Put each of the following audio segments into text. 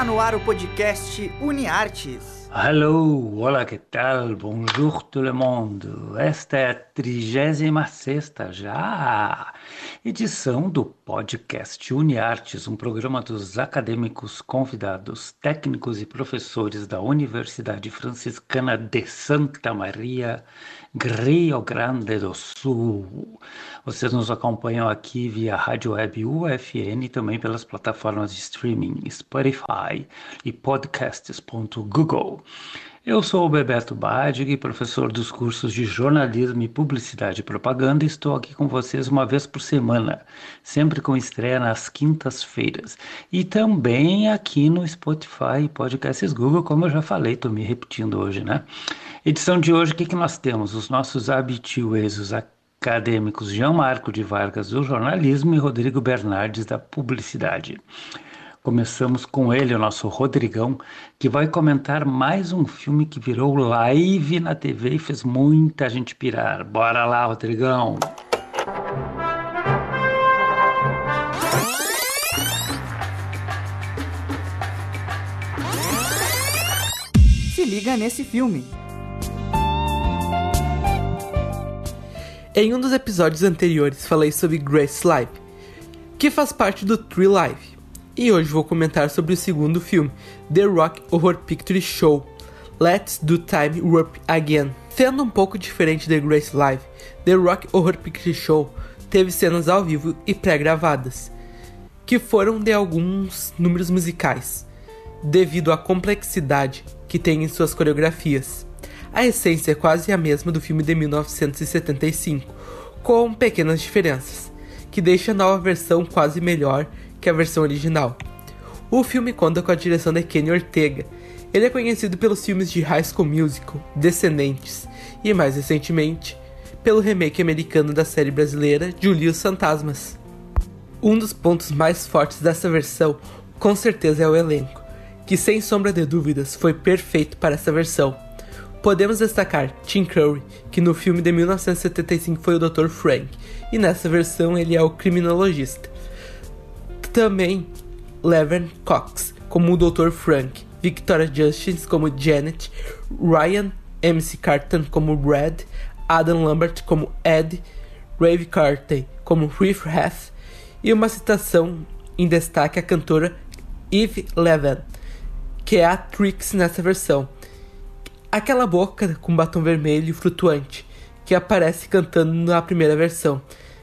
Está no ar o podcast UniArtes. Hello, olá, que tal? Bonjour tout le monde. Esta é a 36 já edição do podcast UniArtes, um programa dos acadêmicos convidados, técnicos e professores da Universidade Franciscana de Santa Maria, Rio Grande do Sul. Vocês nos acompanham aqui via rádio web UFN e também pelas plataformas de streaming Spotify e podcasts.google. Eu sou o Bebeto Badig, professor dos cursos de jornalismo e publicidade e propaganda, e estou aqui com vocês uma vez por semana, sempre com estreia nas quintas-feiras. E também aqui no Spotify e podcasts Google, como eu já falei, estou me repetindo hoje, né? Edição de hoje, o que, que nós temos? Os nossos habituês, os acadêmicos Jean Marco de Vargas do jornalismo e Rodrigo Bernardes da publicidade. Começamos com ele, o nosso Rodrigão, que vai comentar mais um filme que virou live na TV e fez muita gente pirar. Bora lá, Rodrigão! Se liga nesse filme. Em um dos episódios anteriores falei sobre Grace Life, que faz parte do Tree Life e hoje vou comentar sobre o segundo filme, The Rock Horror Picture Show Let's Do Time Warp Again. Sendo um pouco diferente de Grace Live, The Rock Horror Picture Show teve cenas ao vivo e pré-gravadas, que foram de alguns números musicais, devido à complexidade que tem em suas coreografias. A essência é quase a mesma do filme de 1975, com pequenas diferenças, que deixa a nova versão quase melhor que a versão original. O filme conta com a direção de Kenny Ortega. Ele é conhecido pelos filmes de High School Musical, Descendentes e, mais recentemente, pelo remake americano da série brasileira Julius Fantasmas. Um dos pontos mais fortes dessa versão, com certeza, é o elenco, que sem sombra de dúvidas foi perfeito para essa versão. Podemos destacar Tim Curry, que no filme de 1975 foi o Dr. Frank, e nessa versão ele é o criminologista. Também Levern Cox como o Dr. Frank, Victoria Justice como Janet, Ryan MC Carton como Brad, Adam Lambert como Ed, Rave Carter como Riff Hath e uma citação em destaque à cantora Eve Levin, que é a Trix nessa versão. Aquela boca com batom vermelho flutuante que aparece cantando na primeira versão,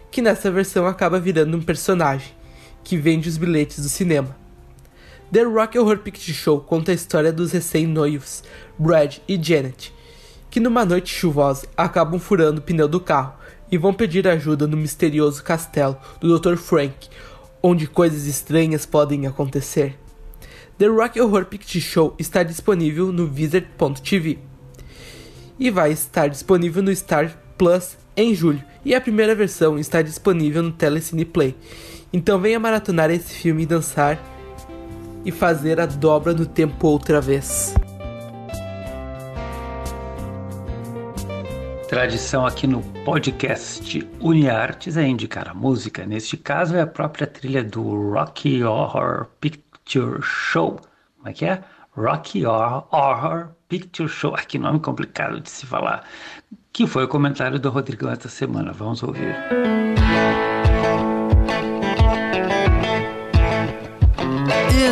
que nessa versão acaba virando um personagem que vende os bilhetes do cinema. The Rock Horror Picture Show conta a história dos recém-noivos Brad e Janet, que numa noite chuvosa acabam furando o pneu do carro e vão pedir ajuda no misterioso castelo do Dr. Frank, onde coisas estranhas podem acontecer. The Rock Horror Picture Show está disponível no Wizard.tv e vai estar disponível no Star Plus em julho, e a primeira versão está disponível no Telecine Play então venha maratonar esse filme e dançar e fazer a dobra no tempo outra vez. Tradição aqui no podcast UniArtes é indicar a música. Neste caso é a própria trilha do Rocky Horror Picture Show. Como é que é? Rocky Horror Picture Show. Ah, que nome complicado de se falar. Que foi o comentário do Rodrigo esta semana. Vamos ouvir.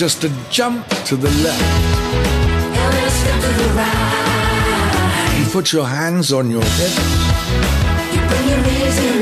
Just a jump to the left. And a step to the right. You put your hands on your hips. You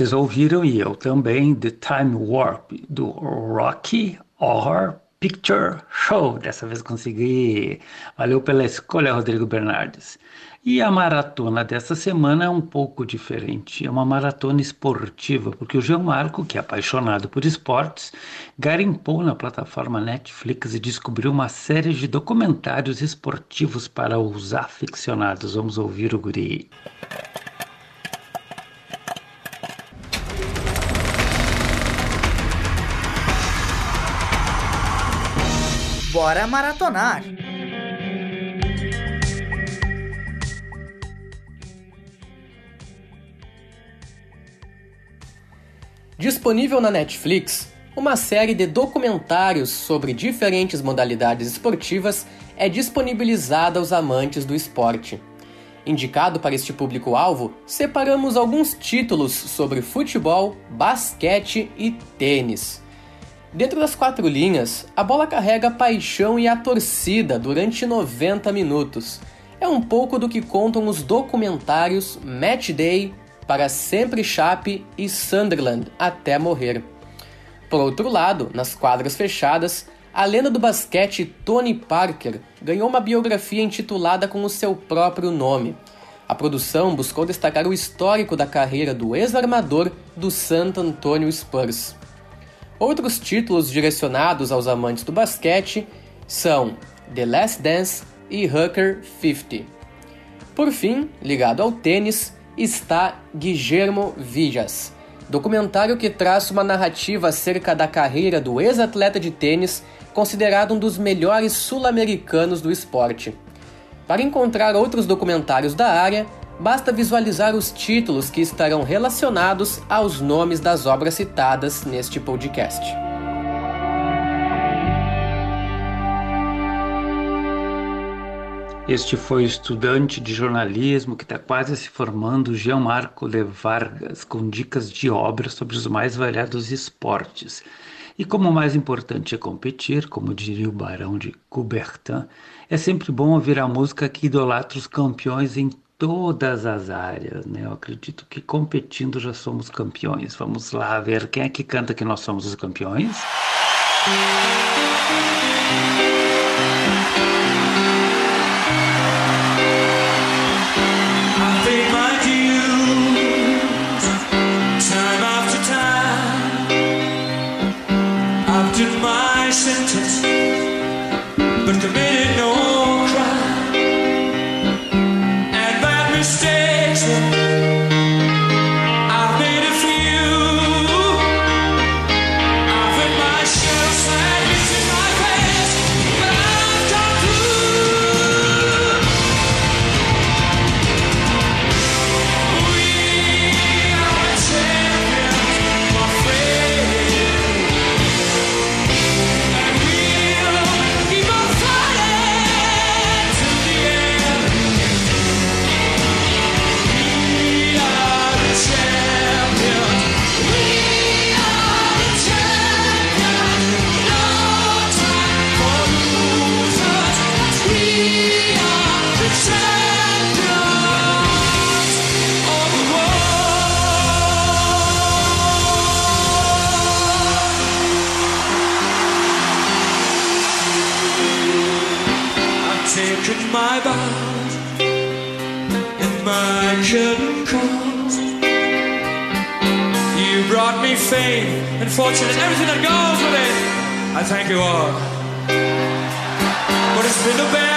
Vocês ouviram e eu também The Time Warp do Rocky Horror Picture Show. Dessa vez consegui. Valeu pela escolha, Rodrigo Bernardes. E a maratona dessa semana é um pouco diferente. É uma maratona esportiva, porque o Jean Marco, que é apaixonado por esportes, garimpou na plataforma Netflix e descobriu uma série de documentários esportivos para os aficionados. Vamos ouvir o guri. Bora maratonar! Disponível na Netflix, uma série de documentários sobre diferentes modalidades esportivas é disponibilizada aos amantes do esporte. Indicado para este público-alvo, separamos alguns títulos sobre futebol, basquete e tênis. Dentro das quatro linhas, a bola carrega a paixão e a torcida durante 90 minutos. É um pouco do que contam os documentários Match Day, Para Sempre Chape e Sunderland até morrer. Por outro lado, nas quadras fechadas, a lenda do basquete Tony Parker ganhou uma biografia intitulada com o seu próprio nome. A produção buscou destacar o histórico da carreira do ex-armador do San Antonio Spurs. Outros títulos direcionados aos amantes do basquete são The Last Dance e Hooker 50. Por fim, ligado ao tênis, está Guillermo Villas, documentário que traça uma narrativa acerca da carreira do ex-atleta de tênis, considerado um dos melhores sul-americanos do esporte. Para encontrar outros documentários da área, basta visualizar os títulos que estarão relacionados aos nomes das obras citadas neste podcast. Este foi o estudante de jornalismo que está quase se formando, Jean Marco de Vargas, com dicas de obras sobre os mais variados esportes. E como o mais importante é competir, como diria o Barão de Coubertin, é sempre bom ouvir a música que idolatra os campeões em todas as áreas, né? Eu acredito que competindo já somos campeões. Vamos lá ver quem é que canta que nós somos os campeões. My bows and my curtain calls. You brought me fame and fortune and everything that goes with it. I thank you all. But it's been a bed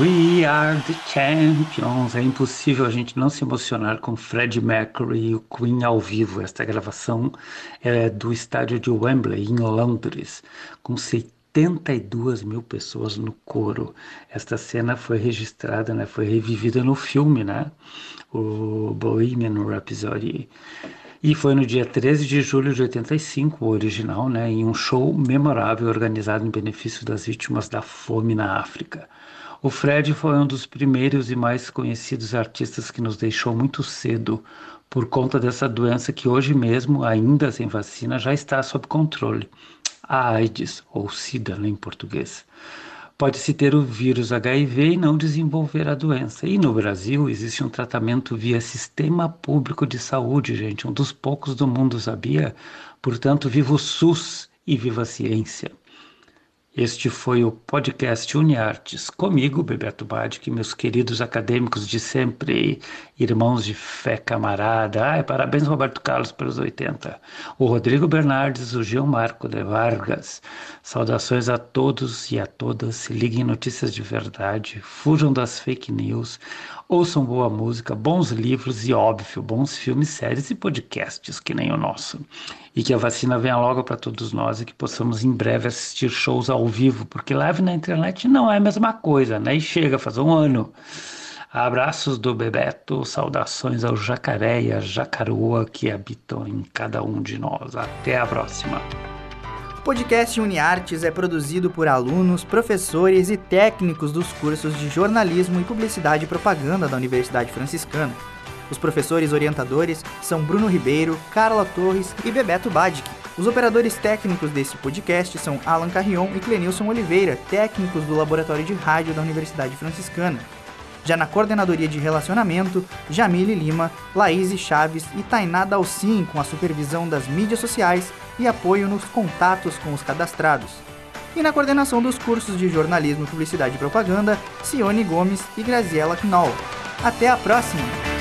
We are the champions. É impossível a gente não se emocionar com Freddie Mercury e o Queen ao vivo. Esta gravação é do estádio de Wembley, em Londres, com 72 mil pessoas no coro. Esta cena foi registrada, né, foi revivida no filme, né, o Bohemian Rhapsody. E foi no dia 13 de julho de 85, o original, né, em um show memorável organizado em benefício das vítimas da fome na África. O Fred foi um dos primeiros e mais conhecidos artistas que nos deixou muito cedo por conta dessa doença que hoje mesmo, ainda sem vacina, já está sob controle. A AIDS, ou SIDA né, em português. Pode-se ter o vírus HIV e não desenvolver a doença. E no Brasil existe um tratamento via sistema público de saúde, gente, um dos poucos do mundo, sabia? Portanto, viva o SUS e viva a ciência. Este foi o podcast UniArtes, comigo, Bebeto Badic, meus queridos acadêmicos de sempre, irmãos de fé camarada. Ai, parabéns, Roberto Carlos, pelos 80. O Rodrigo Bernardes, o Gil Marco de Vargas. Saudações a todos e a todas. Se liguem em notícias de verdade, fujam das fake news, ouçam boa música, bons livros e, óbvio, bons filmes, séries e podcasts, que nem o nosso. E que a vacina venha logo para todos nós e que possamos em breve assistir shows ao vivo, porque live na internet não é a mesma coisa, né? E chega, faz um ano. Abraços do Bebeto, saudações ao jacaré e à jacaroa que habitam em cada um de nós. Até a próxima. O podcast UniArtes é produzido por alunos, professores e técnicos dos cursos de jornalismo e publicidade e propaganda da Universidade Franciscana. Os professores orientadores são Bruno Ribeiro, Carla Torres e Bebeto Badic. Os operadores técnicos desse podcast são Alan Carrion e Clenilson Oliveira, técnicos do Laboratório de Rádio da Universidade Franciscana. Já na coordenadoria de relacionamento, Jamile Lima, Laís Chaves e Tainá Dalcin com a supervisão das mídias sociais e apoio nos contatos com os cadastrados. E na coordenação dos cursos de jornalismo, publicidade e propaganda, Cione Gomes e Graziela Knoll. Até a próxima!